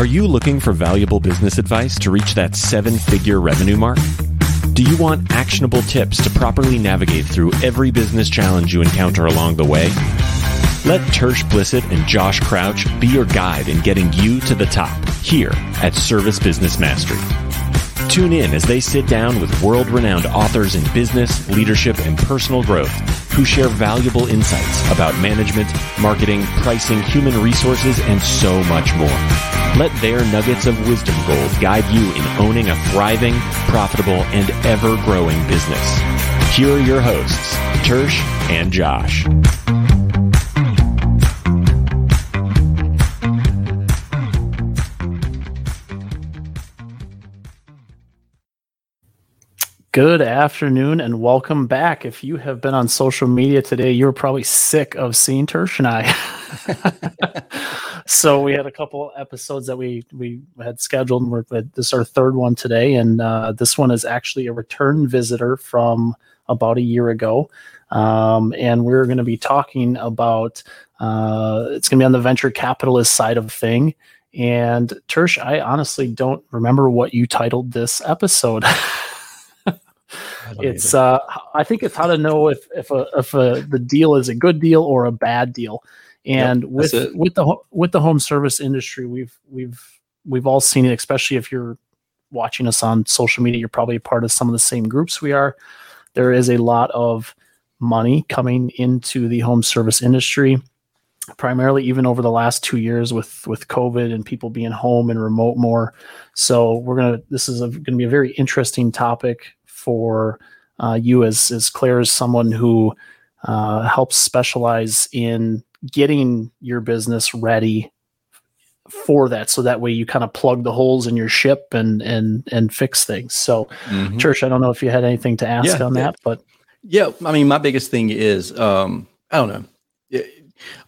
Are you looking for valuable business advice to reach that seven figure revenue mark? Do you want actionable tips to properly navigate through every business challenge you encounter along the way? Let Tersh Blissett and Josh Crouch be your guide in getting you to the top here at Service Business Mastery. Tune in as they sit down with world renowned authors in business, leadership, and personal growth who share valuable insights about management, marketing, pricing, human resources, and so much more. Let their nuggets of wisdom gold guide you in owning a thriving, profitable, and ever growing business. Here are your hosts, Tersh and Josh. Good afternoon and welcome back. If you have been on social media today, you're probably sick of seeing Tersh and I. so we had a couple episodes that we we had scheduled, and we're this is our third one today, and uh, this one is actually a return visitor from about a year ago, um, and we're going to be talking about uh, it's going to be on the venture capitalist side of thing. And Tersh, I honestly don't remember what you titled this episode. it's uh, I think it's how to know if if a, if a, the deal is a good deal or a bad deal. And yep, with with the with the home service industry, we've we've we've all seen it, especially if you're watching us on social media. You're probably a part of some of the same groups we are. There is a lot of money coming into the home service industry primarily even over the last two years with with covid and people being home and remote more so we're gonna this is going to be a very interesting topic for uh, you as as Claire is someone who uh, helps specialize in getting your business ready for that so that way you kind of plug the holes in your ship and and and fix things so mm-hmm. Tersh i don't know if you had anything to ask yeah, on yeah. that but yeah i mean my biggest thing is um i don't know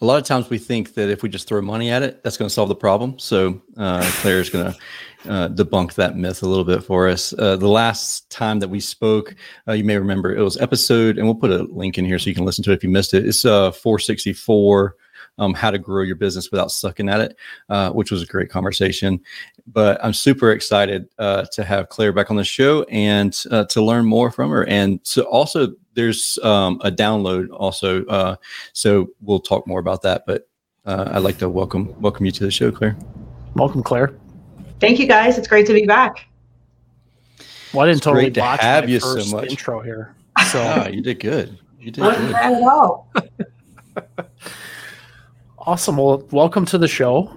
a lot of times we think that if we just throw money at it, that's going to solve the problem. So uh, Claire is going to uh, debunk that myth a little bit for us. Uh, the last time that we spoke, uh, you may remember it was episode, and we'll put a link in here so you can listen to it if you missed it. It's uh, 464. Um, how to grow your business without sucking at it, uh, which was a great conversation. But I'm super excited uh, to have Claire back on the show and uh, to learn more from her. And so also there's um, a download also. Uh, so we'll talk more about that. But uh, I'd like to welcome welcome you to the show, Claire. Welcome, Claire. Thank you, guys. It's great to be back. Well, I didn't it's totally great to have you so much. Intro here. So oh, you did good. You did Not good. at all. awesome. Well, welcome to the show.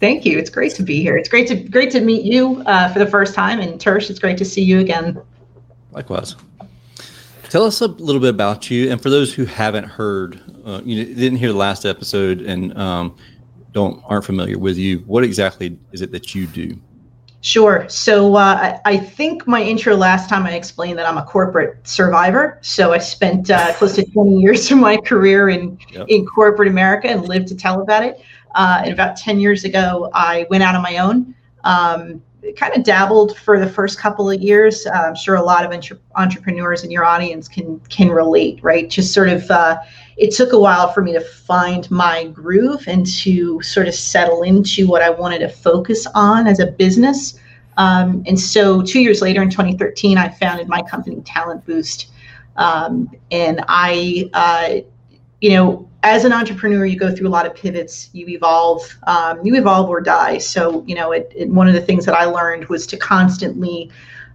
Thank you. It's great to be here. It's great to great to meet you uh, for the first time, and Tersh, it's great to see you again. Likewise. Tell us a little bit about you, and for those who haven't heard, uh, you didn't hear the last episode, and um, don't aren't familiar with you, what exactly is it that you do? Sure. So uh, I, think my intro last time I explained that I'm a corporate survivor. So I spent uh, close to 20 years of my career in yep. in corporate America and lived to tell about it. Uh, and about 10 years ago, I went out on my own. Um, kind of dabbled for the first couple of years. Uh, I'm sure a lot of entre- entrepreneurs in your audience can can relate, right? Just sort of, uh, it took a while for me to find my groove and to sort of settle into what I wanted to focus on as a business. Um, and so, two years later, in 2013, I founded my company, Talent Boost, um, and I, uh, you know, as an entrepreneur, you go through a lot of pivots. You evolve, um, you evolve or die. So, you know, it, it, one of the things that I learned was to constantly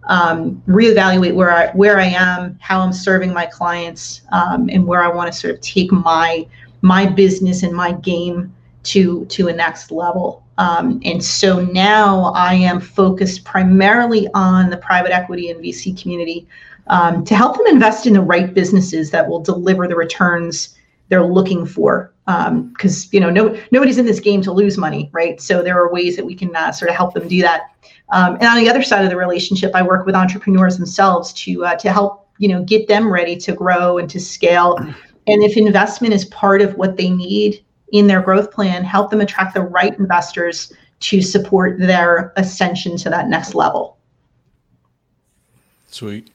um, reevaluate where I where I am, how I'm serving my clients, um, and where I want to sort of take my my business and my game to to a next level. Um, and so now I am focused primarily on the private equity and VC community um, to help them invest in the right businesses that will deliver the returns they're looking for because um, you know no, nobody's in this game to lose money right? So there are ways that we can uh, sort of help them do that. Um, and on the other side of the relationship i work with entrepreneurs themselves to uh, to help you know get them ready to grow and to scale. And if investment is part of what they need in their growth plan help them attract the right investors to support their ascension to that next level. Sweet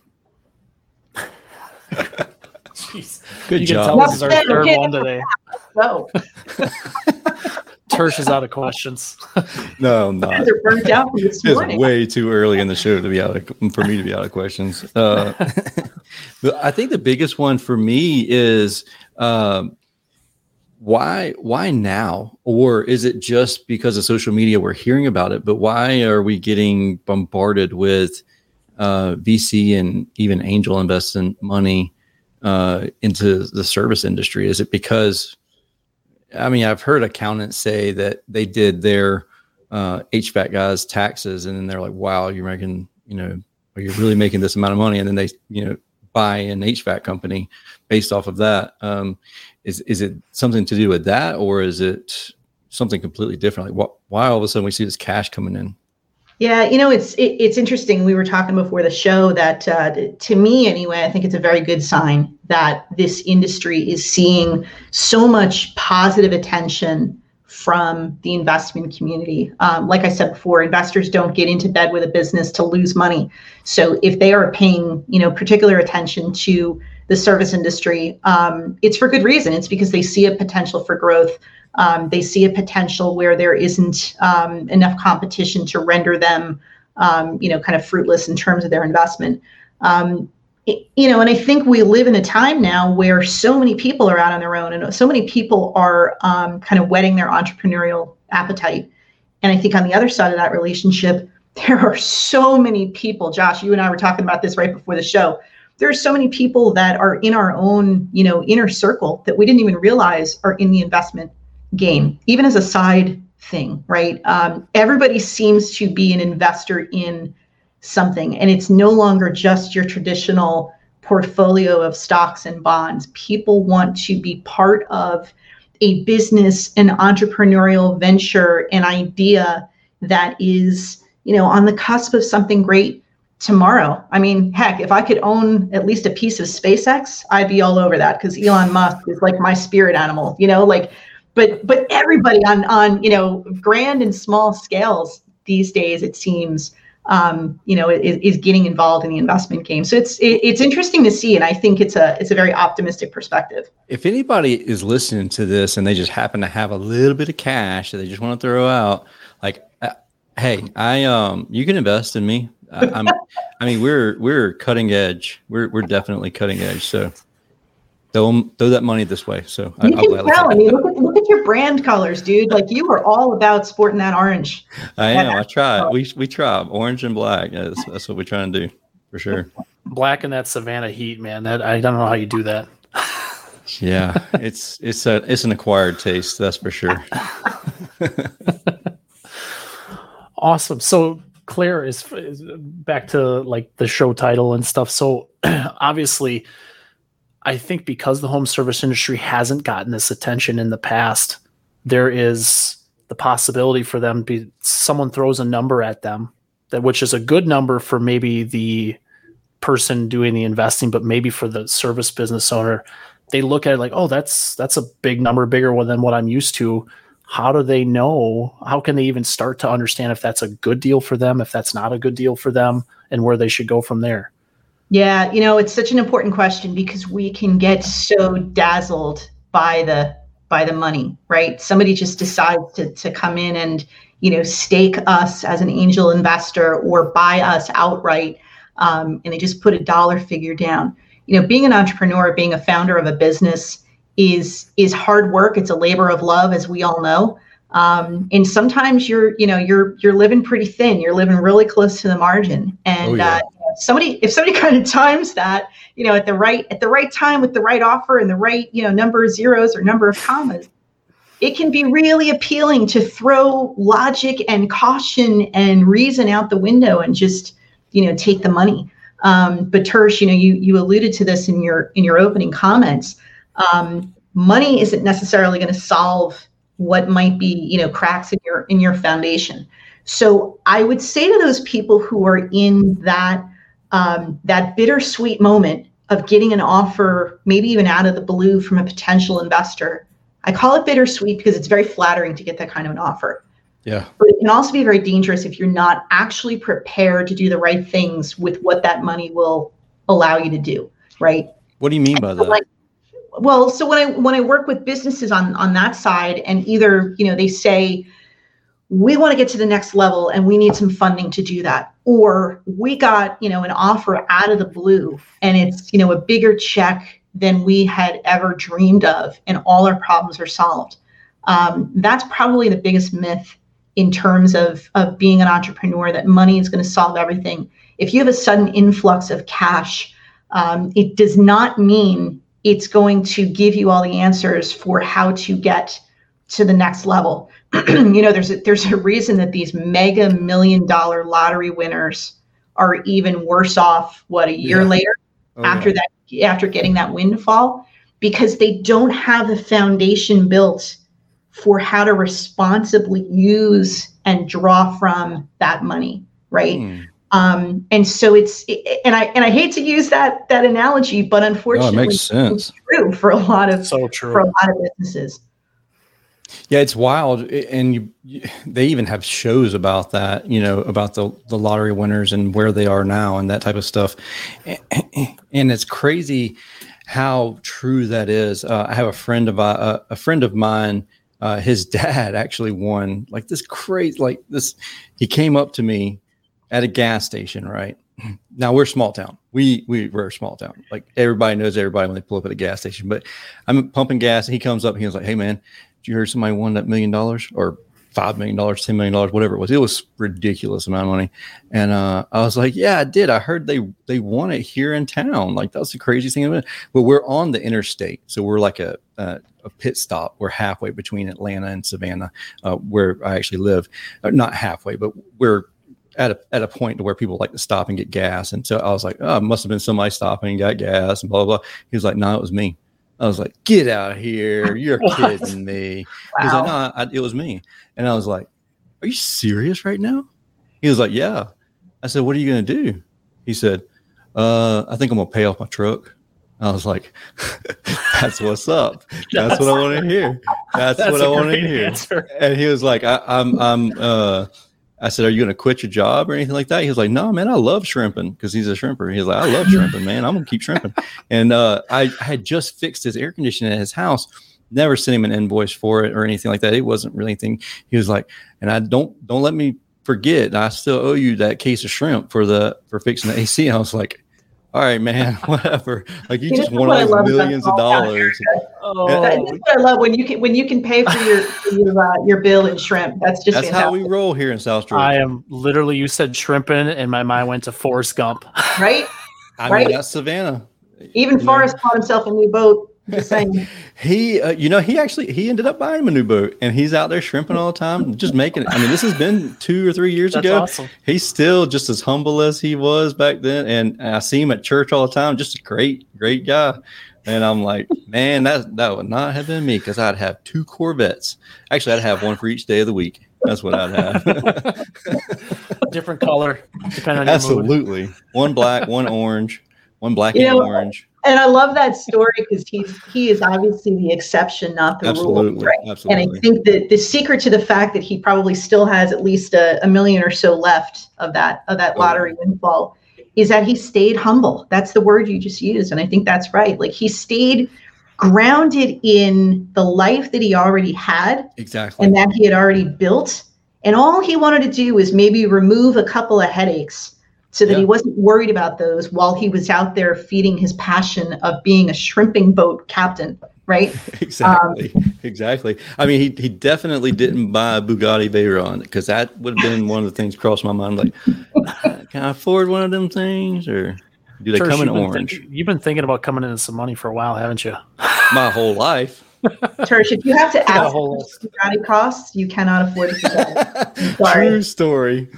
Jeez. Good you job. Can tell this is our third one today. No. Tersh is out of questions. no, I'm not. They're burnt out this morning. It's way too early in the show to be out of, for me to be out of questions. Uh, but I think the biggest one for me is um, why why now or is it just because of social media we're hearing about it but why are we getting bombarded with uh, vc and even angel investment money uh, into the service industry is it because i mean i've heard accountants say that they did their uh, hvac guys taxes and then they're like wow you're making you know are you really making this amount of money and then they you know buy an hvac company based off of that um, is is it something to do with that, or is it something completely different? Like, why all of a sudden we see this cash coming in? Yeah, you know, it's it, it's interesting. We were talking before the show that uh, to me, anyway, I think it's a very good sign that this industry is seeing so much positive attention from the investment community. Um, like I said before, investors don't get into bed with a business to lose money. So if they are paying, you know, particular attention to the service industry, um, it's for good reason. It's because they see a potential for growth. Um, they see a potential where there isn't um, enough competition to render them, um, you know, kind of fruitless in terms of their investment. Um, it, you know, and I think we live in a time now where so many people are out on their own, and so many people are um, kind of whetting their entrepreneurial appetite. And I think on the other side of that relationship, there are so many people. Josh, you and I were talking about this right before the show there are so many people that are in our own you know inner circle that we didn't even realize are in the investment game even as a side thing right? Um, everybody seems to be an investor in something and it's no longer just your traditional portfolio of stocks and bonds. People want to be part of a business an entrepreneurial venture an idea that is you know on the cusp of something great tomorrow. I mean, heck, if I could own at least a piece of SpaceX, I'd be all over that because Elon Musk is like my spirit animal, you know, like but but everybody on on, you know, grand and small scales these days it seems um, you know, is, is getting involved in the investment game. So it's it, it's interesting to see, and I think it's a it's a very optimistic perspective. If anybody is listening to this and they just happen to have a little bit of cash that they just want to throw out, like, uh, hey, I um, you can invest in me. I, am I mean, we're we're cutting edge. We're we're definitely cutting edge. So throw throw that money this way. So you I, can tell. I mean, look at look at your brand colors, dude. Like you are all about sporting that orange. I am. I try. We we try orange and black. That's, that's what we're trying to do for sure. Black in that Savannah heat, man. That I don't know how you do that. yeah, it's it's a it's an acquired taste. That's for sure. awesome. So Claire is, is back to like the show title and stuff. So obviously, I think because the home service industry hasn't gotten this attention in the past, there is the possibility for them to be someone throws a number at them that which is a good number for maybe the person doing the investing, but maybe for the service business owner, they look at it like, oh, that's that's a big number, bigger one than what I'm used to how do they know? How can they even start to understand if that's a good deal for them, if that's not a good deal for them, and where they should go from there? Yeah, you know, it's such an important question because we can get so dazzled by the by the money, right? Somebody just decides to to come in and you know stake us as an angel investor or buy us outright, um, and they just put a dollar figure down. You know, being an entrepreneur, being a founder of a business is is hard work. It's a labor of love, as we all know. Um, and sometimes you're, you know, you're you're living pretty thin. You're living really close to the margin. And oh, yeah. uh, somebody, if somebody kind of times that, you know, at the right at the right time with the right offer and the right, you know, number of zeros or number of commas, it can be really appealing to throw logic and caution and reason out the window and just, you know, take the money. Um, but Tersh, you know, you you alluded to this in your in your opening comments um, money isn't necessarily going to solve what might be you know cracks in your in your foundation so i would say to those people who are in that um, that bittersweet moment of getting an offer maybe even out of the blue from a potential investor. I call it bittersweet because it's very flattering to get that kind of an offer. Yeah. But it can also be very dangerous if you're not actually prepared to do the right things with what that money will allow you to do right? What do you mean by that? like well, so when I when I work with businesses on on that side, and either you know they say we want to get to the next level and we need some funding to do that or we got you know an offer out of the blue and it's you know a bigger check than we had ever dreamed of and all our problems are solved. Um, that's probably the biggest myth in terms of of being an entrepreneur that money is going to solve everything. If you have a sudden influx of cash um, it does not mean it's going to give you all the answers for how to get to the next level you know, there's a, there's a reason that these mega million dollar lottery winners are even worse off. What a year yeah. later oh, after yeah. that, after getting that windfall, because they don't have the foundation built for how to responsibly use and draw from that money, right? Mm. Um, and so it's and I and I hate to use that that analogy, but unfortunately, no, it makes sense. It's true for a lot of so true. for a lot of businesses. Yeah, it's wild, and you, they even have shows about that. You know, about the the lottery winners and where they are now and that type of stuff. And, and it's crazy how true that is. Uh, I have a friend of uh, a friend of mine. Uh, his dad actually won like this crazy like this. He came up to me at a gas station. Right now we're small town. We we we're a small town. Like everybody knows everybody when they pull up at a gas station. But I'm pumping gas, and he comes up. and He was like, "Hey man." You hear somebody won that million dollars or five million dollars, ten million dollars, whatever it was. It was ridiculous amount of money. And uh, I was like, yeah, I did. I heard they they won it here in town. Like that's the craziest thing. But we're on the interstate, so we're like a a, a pit stop. We're halfway between Atlanta and Savannah, uh, where I actually live. Uh, not halfway, but we're at a at a point to where people like to stop and get gas. And so I was like, oh, it must have been somebody stopping and got gas and blah blah. blah. He was like, no, it was me. I was like, "Get out of here! You're kidding me!" Wow. He's like, "No, I, it was me." And I was like, "Are you serious right now?" He was like, "Yeah." I said, "What are you going to do?" He said, uh, "I think I'm going to pay off my truck." I was like, "That's what's up. That's, what I want to hear. That's, what I want to hear." Answer. And he was like, I, "I'm, I'm." Uh, I said, "Are you going to quit your job or anything like that?" He was like, "No, man, I love shrimping because he's a shrimper." He's like, "I love shrimping, man. I'm to keep shrimping." And uh, I, I had just fixed his air conditioning at his house. Never sent him an invoice for it or anything like that. It wasn't really anything. He was like, "And I don't don't let me forget. I still owe you that case of shrimp for the for fixing the AC." And I was like, all right, man, whatever. Like you just want like millions of dollars. Oh. That's what I love when you can when you can pay for your your, uh, your bill in shrimp. That's just that's fantastic. how we roll here in South Georgia. I am literally. You said shrimping, and my mind went to Forrest Gump. Right. I right? mean that's Savannah. Even you Forrest know? bought himself a new boat just saying. he, uh, you know, he actually he ended up buying him a new boat, and he's out there shrimping all the time, just making. it. I mean, this has been two or three years That's ago. Awesome. He's still just as humble as he was back then, and I see him at church all the time. Just a great, great guy. And I'm like, man, that that would not have been me because I'd have two Corvettes. Actually, I'd have one for each day of the week. That's what I'd have. Different color, depending on Absolutely. One black, one orange, one black you and know, orange and I love that story because he's he is obviously the exception, not the absolutely, rule. Right? Absolutely. And I think that the secret to the fact that he probably still has at least a, a million or so left of that of that lottery windfall is that he stayed humble. That's the word you just used, and I think that's right. Like he stayed grounded in the life that he already had, exactly, and that he had already built. And all he wanted to do was maybe remove a couple of headaches so that yeah. he wasn't worried about those while he was out there feeding his passion of being a shrimping boat captain right? Exactly. Um, exactly. I mean he, he definitely didn't buy a bugatti veyron because that would have been one of the things crossed my mind like can i afford one of them things? Or do they Tersh, come in orange? think, you've been thinking about coming into some money for a while haven't you? My whole life Tersh, if you have to ask whole... Bugatti costs, you cannot afford it. True story.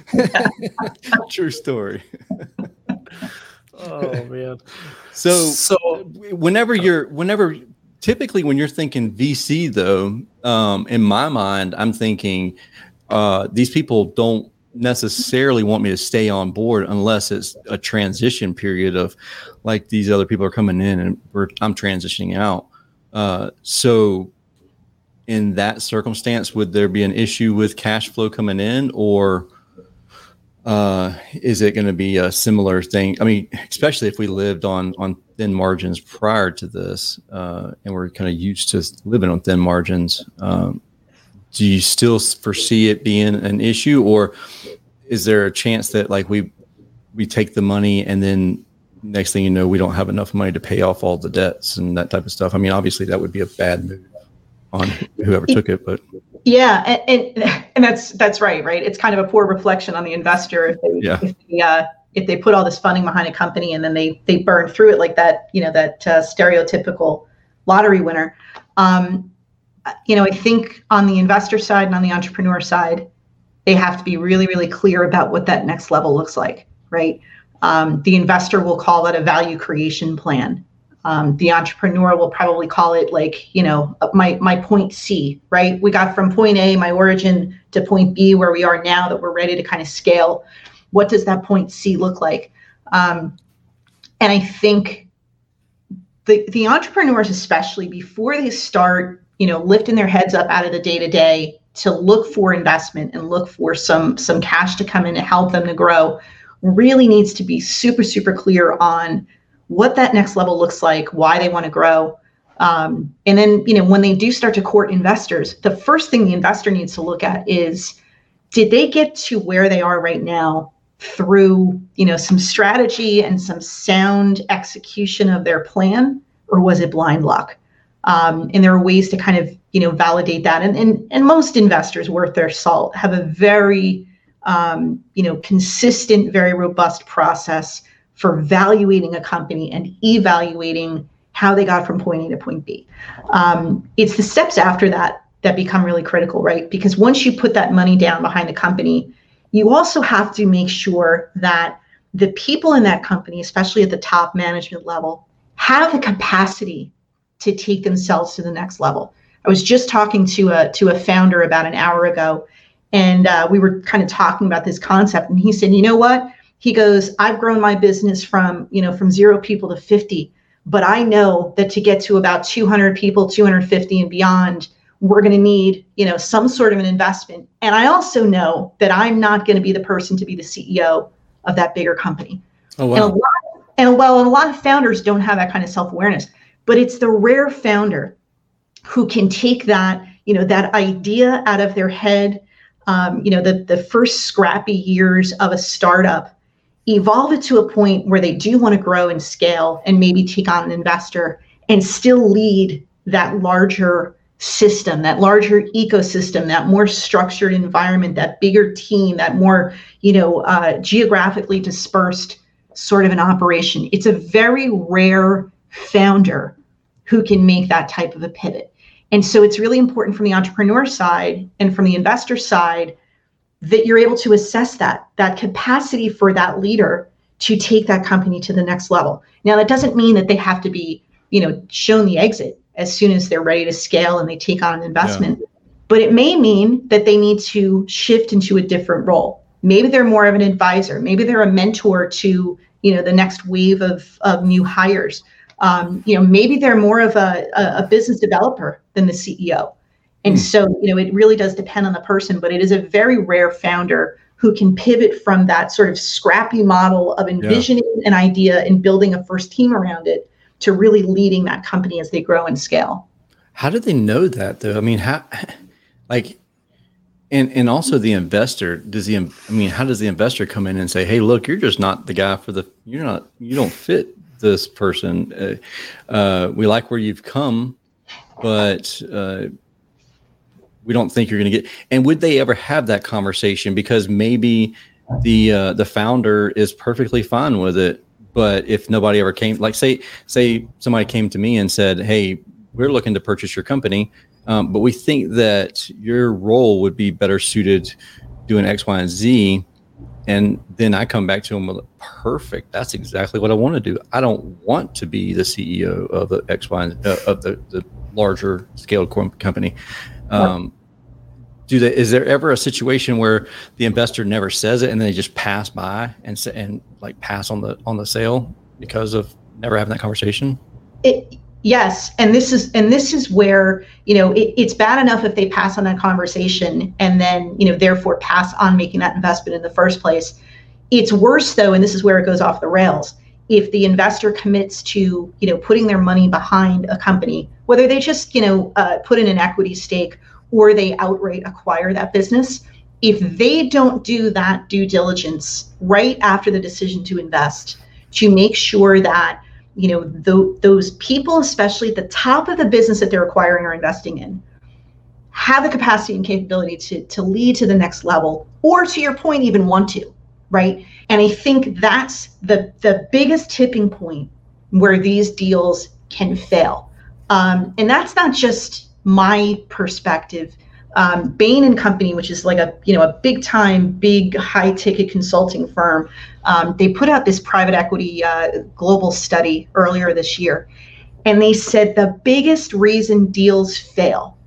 True story. oh man. So so whenever you're whenever typically when you're thinking VC though, um, in my mind, I'm thinking uh, these people don't necessarily want me to stay on board unless it's a transition period of like these other people are coming in and I'm transitioning out. Uh, so, in that circumstance, would there be an issue with cash flow coming in, or uh, is it going to be a similar thing? I mean, especially if we lived on on thin margins prior to this, uh, and we're kind of used to living on thin margins. Um, do you still foresee it being an issue, or is there a chance that like we we take the money and then next thing you know we don't have enough money to pay off all the debts and that type of stuff? I mean, obviously that would be a bad move on whoever took it, but yeah, and, and, and that's that's right, right. It's kind of a poor reflection on the investor if they yeah. if they, uh, if they put all this funding behind a company and then they they burn through it like that, you know, that uh, stereotypical lottery winner. Um, you know, I think on the investor side and on the entrepreneur side, they have to be really really clear about what that next level looks like, right? Um, the investor will call that a value creation plan. Um, the entrepreneur will probably call it like you know my my point c right? We got from point a my origin to point b where we are now that we're ready to kind of scale. What does that point c look like? Um, and i think the the entrepreneurs especially before they start you know lifting their heads up out of the day to day to look for investment and look for some some cash to come in to help them to grow really needs to be super super clear on what that next level looks like, why they want to grow. Um, and then, you know, when they do start to court investors, the first thing the investor needs to look at is did they get to where they are right now through, you know, some strategy and some sound execution of their plan, or was it blind luck? Um, and there are ways to kind of, you know, validate that. And and, and most investors worth their salt have a very, um, you know, consistent, very robust process for valuating a company and evaluating how they got from point A to point B. Um, it's the steps after that that become really critical, right? Because once you put that money down behind the company, you also have to make sure that the people in that company, especially at the top management level, have the capacity to take themselves to the next level. I was just talking to a to a founder about an hour ago, and uh, we were kind of talking about this concept, and he said, "You know what? he goes i've grown my business from you know from zero people to 50 but i know that to get to about 200 people 250 and beyond we're going to need you know some sort of an investment and i also know that i'm not going to be the person to be the ceo of that bigger company oh, wow. and, a lot, and well and a lot of founders don't have that kind of self-awareness but it's the rare founder who can take that you know that idea out of their head um, you know the, the first scrappy years of a startup evolve it to a point where they do want to grow and scale and maybe take on an investor and still lead that larger system, that larger ecosystem, that more structured environment, that bigger team, that more, you know, uh, geographically dispersed sort of an operation. It's a very rare founder who can make that type of a pivot. And so it's really important from the entrepreneur side and from the investor side that you're able to assess that that capacity for that leader to take that company to the next level. Now that doesn't mean that they have to be you know shown the exit as soon as they're ready to scale and they take on an investment. Yeah. but it may mean that they need to shift into a different role. Maybe they're more of an advisor. Maybe they're a mentor to you know the next wave of, of new hires um, you know maybe they're more of a, a business developer than the ceo and mm. so, you know, it really does depend on the person, but it is a very rare founder who can pivot from that sort of scrappy model of envisioning yeah. an idea and building a first team around it to really leading that company as they grow and scale. How do they know that though? I mean, how like and and also the investor does the I mean, how does the investor come in and say, "Hey, look, you're just not the guy for the you're not you don't fit this person. Uh, uh, we like where you've come, but uh, we don't think you're going to get and would they ever have that conversation because maybe the uh, the founder is perfectly fine with it but if nobody ever came like say say somebody came to me and said hey we're looking to purchase your company um, but we think that your role would be better suited doing x y and z and then i come back to them with perfect. That's exactly what i want to do. I don't want to be the ceo of the x y and, uh, of the, the larger scaled company. Um, do they, is there ever a situation where the investor never says it and then they just pass by and say, and like pass on the on the sale because of never having that conversation? It, yes, and this is and this is where you know it, it's bad enough if they pass on that conversation and then you know therefore pass on making that investment in the first place. It's worse though, and this is where it goes off the rails. If the investor commits to, you know, putting their money behind a company, whether they just, you know, uh, put in an equity stake or they outright acquire that business, if they don't do that due diligence right after the decision to invest to make sure that you know th- those people especially at the top of the business that they're acquiring or investing in have the capacity and capability to to lead to the next level or to your point even want to right? And i think that's the the biggest tipping point where these deals can fail. Um, and that's not just my perspective um, Bain and Company, which is like a you know a big time, big high ticket consulting firm, um, they put out this private equity uh, global study earlier this year, and they said the biggest reason deals fail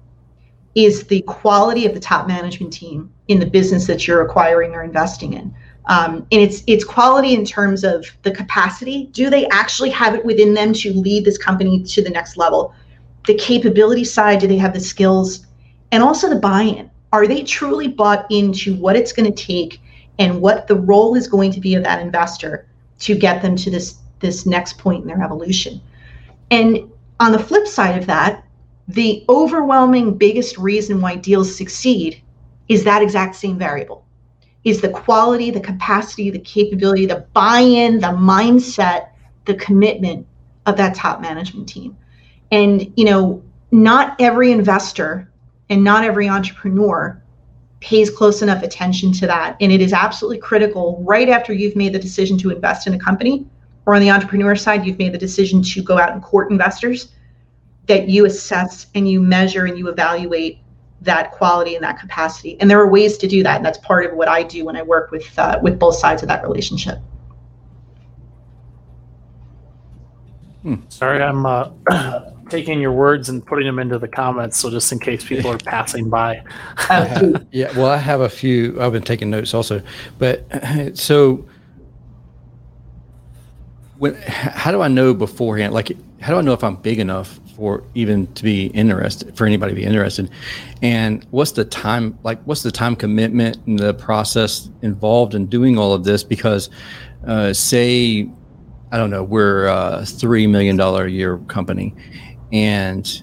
is the quality of the top management team in the business that you're acquiring or investing in. Um, and it's it's quality in terms of the capacity. Do they actually have it within them to lead this company to the next level? The capability side, do they have the skills? And also the buy-in. Are they truly bought into what it's going to take and what the role is going to be of that investor to get them to this this next point in their evolution? And on the flip side of that, the overwhelming biggest reason why deals succeed is that exact same variable is the quality the capacity the capability the buy-in the mindset the commitment of that top management team and you know not every investor and not every entrepreneur pays close enough attention to that and it is absolutely critical right after you've made the decision to invest in a company or on the entrepreneur side you've made the decision to go out and court investors that you assess and you measure and you evaluate that quality and that capacity. And there are ways to do that, and that's part of what I do when I work with uh, with both sides of that relationship. Hmm. Sorry, I'm uh, taking your words and putting them into the comments. So just in case people are passing by. yeah, well, I have a few. I've been taking notes also, but so when how do I know beforehand? Like, how do I know if I'm big enough for even to be interested for anybody to be interested? And what's the time like? What's the time commitment and the process involved in doing all of this? Because, uh, say, I don't know, we're a three million dollar a year company, and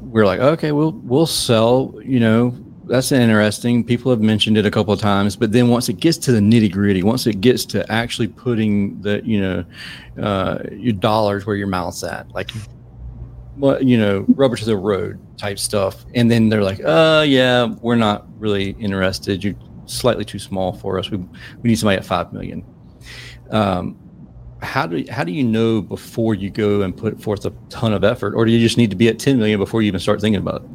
we're like, okay, we'll we'll sell, you know, that's interesting. People have mentioned it a couple of times, but then once it gets to the nitty gritty, once it gets to actually putting the you know uh, your dollars where your mouth's at, like what you know, rubber to the road type stuff, and then they're like, uh, yeah, we're not really interested. You're slightly too small for us. We we need somebody at five million. Um, how do how do you know before you go and put forth a ton of effort, or do you just need to be at ten million before you even start thinking about it?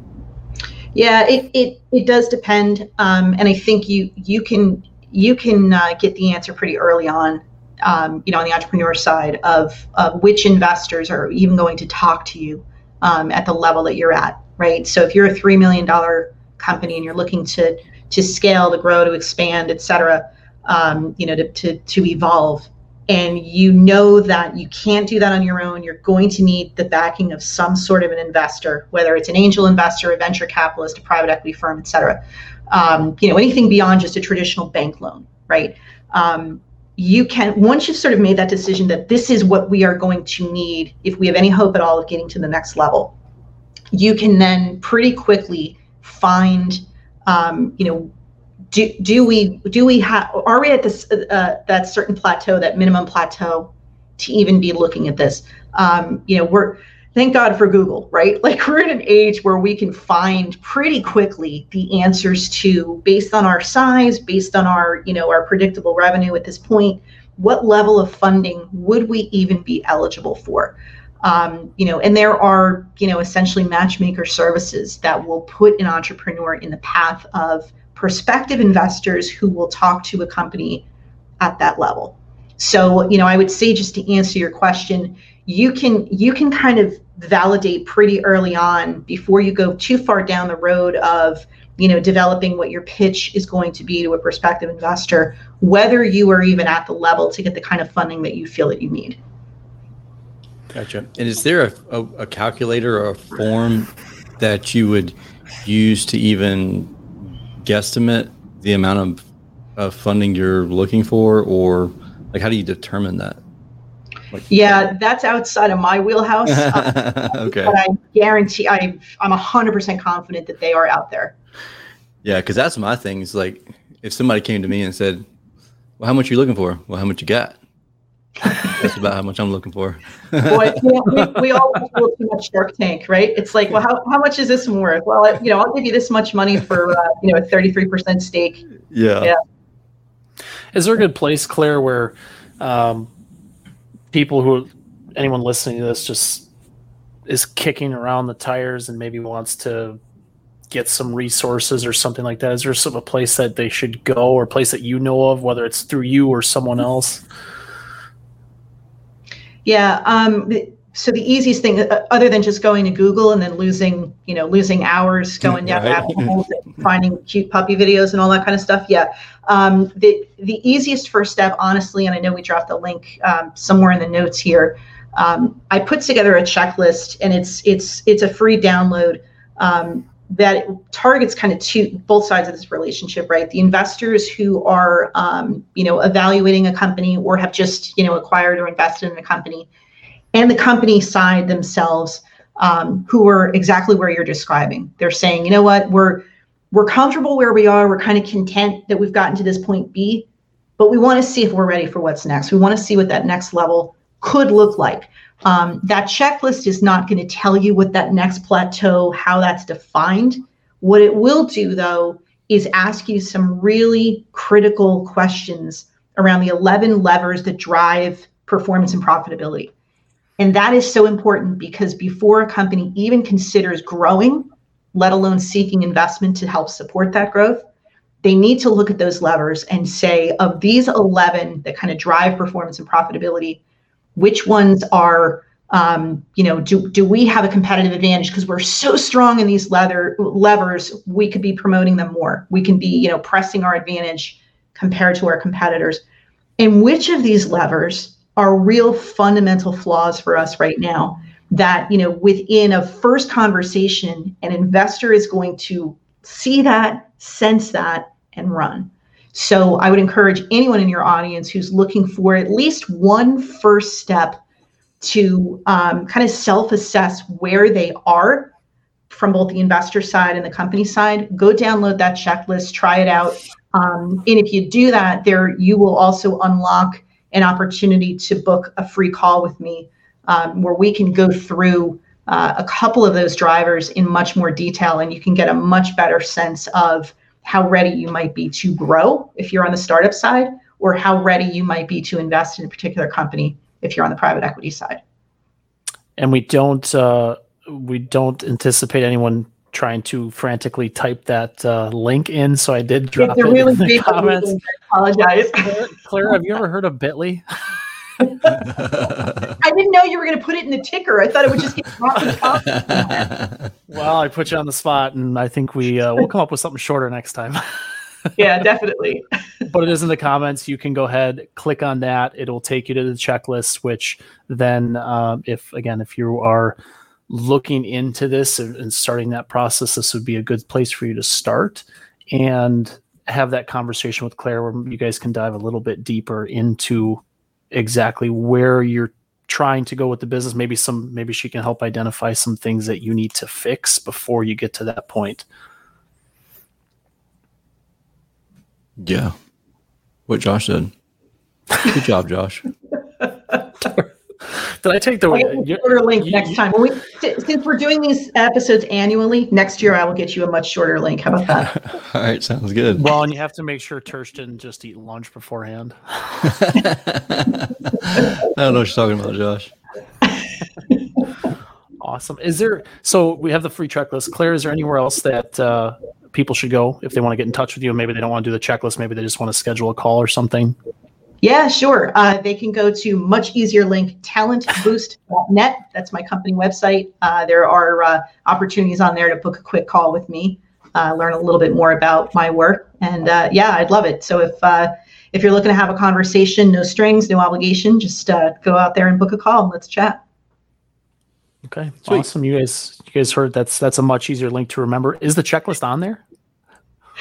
Yeah, it it, it does depend, um, and I think you you can you can uh, get the answer pretty early on. Um, you know, on the entrepreneur side of, of which investors are even going to talk to you um, at the level that you're at, right? So if you're a three million dollar company and you're looking to to scale, to grow, to expand, et cetera, um, you know, to, to to evolve, and you know that you can't do that on your own, you're going to need the backing of some sort of an investor, whether it's an angel investor, a venture capitalist, a private equity firm, et cetera. Um, you know, anything beyond just a traditional bank loan, right? Um, you can once you've sort of made that decision that this is what we are going to need if we have any hope at all of getting to the next level, you can then pretty quickly find, um, you know, do, do we do we have are we at this uh, that certain plateau that minimum plateau to even be looking at this? Um, you know we're thank god for google right? Like we're in an age where we can find pretty quickly the answers to based on our size based on our you know our predictable revenue at this point what level of funding would we even be eligible for? Um, you know and there are you know essentially matchmaker services that will put an entrepreneur in the path of prospective investors who will talk to a company at that level. So, you know, I would say just to answer your question, you can you can kind of validate pretty early on before you go too far down the road of you know developing what your pitch is going to be to a prospective investor whether you are even at the level to get the kind of funding that you feel that you need gotcha and is there a, a, a calculator or a form that you would use to even guesstimate the amount of of funding you're looking for, or like how do you determine that? Like, yeah, that's outside of my wheelhouse. Uh, okay. But I guarantee I I'm hundred percent confident that they are out there. Yeah, because that's my thing. Is like if somebody came to me and said, "Well, how much are you looking for?" Well, how much you got? That's about how much I'm looking for. Boy, we, we all feel too much Shark Tank, right? It's like, well, how, how much is this worth? Well, I, you know, I'll give you this much money for uh, you know a 33% stake. Yeah. Yeah. Is there a good place, Claire, where um, people who anyone listening to this just is kicking around the tires and maybe wants to get some resources or something like that? Is there some a place that they should go or a place that you know of, whether it's through you or someone else? Yeah. Um, so the easiest thing, uh, other than just going to Google and then losing, you know, losing hours going down right. rabbit holes and finding cute puppy videos and all that kind of stuff. Yeah. Um, the the easiest first step, honestly, and I know we dropped the link um, somewhere in the notes here. Um, I put together a checklist, and it's it's it's a free download um, that targets kind of two both sides of this relationship, right? The investors who are um, you know evaluating a company or have just you know acquired or invested in a company, and the company side themselves um, who are exactly where you're describing. They're saying, you know what, we're we're comfortable where we are. We're kind of content that we've gotten to this point B, but we want to see if we're ready for what's next. We want to see what that next level could look like. Um, that checklist is not going to tell you what that next plateau, how that's defined. What it will do, though, is ask you some really critical questions around the 11 levers that drive performance and profitability. And that is so important because before a company even considers growing, let alone seeking investment to help support that growth, they need to look at those levers and say, of these 11 that kind of drive performance and profitability, which ones are um, you know do, do we have a competitive advantage? Because we're so strong in these leather levers we could be promoting them more. We can be you know pressing our advantage compared to our competitors. And which of these levers are real fundamental flaws for us right now that you know within a first conversation an investor is going to see that sense that and run so I would encourage anyone in your audience who's looking for at least one first step to um, kind of self assess where they are from both the investor side and the company side. Go download that checklist, try it out. Um, and if you do that, there you will also unlock an opportunity to book a free call with me um, where we can go through uh, a couple of those drivers in much more detail and you can get a much better sense of how ready you might be to grow if you're on the startup side, or how ready you might be to invest in a particular company if you're on the private equity side. And we don't uh, we don't anticipate anyone trying to frantically type that uh, link in. So I did drop it's it really in the comments. I apologize. Claire, have you ever heard of Bitly? I didn't know you were going to put it in the ticker. I thought it would just get dropped. well, I put you on the spot, and I think we uh, we'll come up with something shorter next time. yeah, definitely. but it is in the comments. You can go ahead, click on that. It'll take you to the checklist. Which then, um, if again, if you are looking into this and starting that process, this would be a good place for you to start and have that conversation with Claire, where you guys can dive a little bit deeper into exactly where you're trying to go with the business. Maybe some maybe she can help identify some things that you need to fix before you get to that point. Yeah. What josh said. Good job josh Did I take the shorter link you, next time? We, since we're doing these episodes annually, next year I will get you a much shorter link. How about that? All right, sounds good. Well, and you have to make sure Tersh didn't just eat lunch beforehand. I don't know what you're talking about, Josh. awesome. Is there? So we have the free checklist. Claire, is there anywhere else that uh, people should go if they want to get in touch with you? Maybe they don't want to do the checklist. Maybe they just want to schedule a call or something. Yeah, sure. Uh, they can go to much easier link talentboost.net. That's my company website. Uh, there are uh, opportunities on there to book a quick call with me, uh, learn a little bit more about my work, and uh, yeah, I'd love it. So if uh, if you're looking to have a conversation, no strings, no obligation, just go out there and book a call and let's chat. Okay, Sweet. awesome. You guys, you guys heard that's that's a much easier link to remember. Is the checklist on there?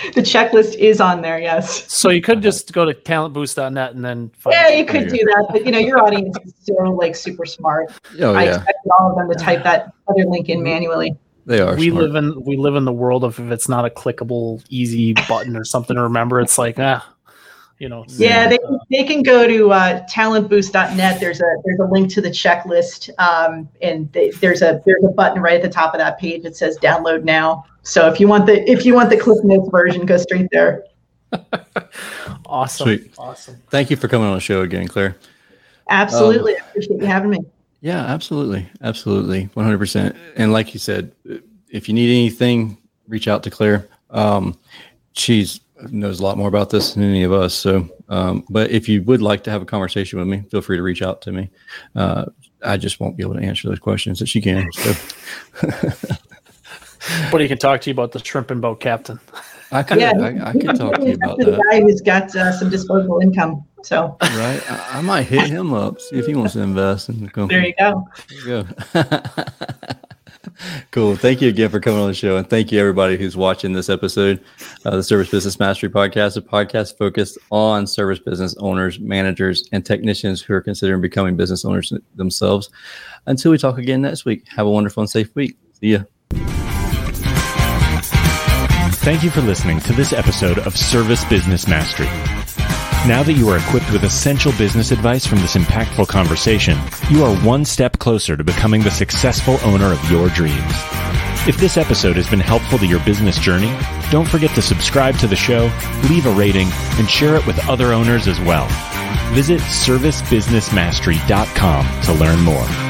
the checklist is on there. Yes. So you could just go to talentboost.net and then. yeah, you could do that, but you know your audience is so like super smart. Oh I yeah, expect all of them to type that other link in manually. they are. we smart. live in we live in the world of if it's not a clickable easy button or something to remember it's like ah you know Yeah, they, they can go to uh, talentboost.net. There's a there's a link to the checklist, um, and they, there's a there's a button right at the top of that page that says download now. So if you want the if you want the Cliff Notes version, go straight there. awesome Sweet. awesome Thank you for coming on the show again, Claire. Absolutely, I appreciate you having me. Yeah, absolutely. Absolutely. 100%. And like you said, if you need anything, reach out to Claire. Um, she's knows a lot more about this than any of us. So, um, but if you would like to have a conversation with me, feel free to reach out to me. Uh, I just won't be able to answer those questions that she can. So but he can talk to you about the shrimp and boat captain I could, Yeah, I, I could talk to you about the that. guy who's got uh, some disposable income. So Right. I, I might hit him up, see if he wants to invest in the company. there you go. There you go. cool. Thank you again for coming on the show. And thank you, everybody who's watching this episode of the Service Business Mastery Podcast, a podcast focused on service business owners, managers, and technicians who are considering becoming business owners themselves. Until we talk again next week, have a wonderful and safe week. See ya. Thank you for listening to this episode of Service Business Mastery. Now that you are equipped with essential business advice from this impactful conversation, you are one step closer to becoming the successful owner of your dreams. If this episode has been helpful to your business journey, don't forget to subscribe to the show, leave a rating, and share it with other owners as well. Visit servicebusinessmastery.com to learn more.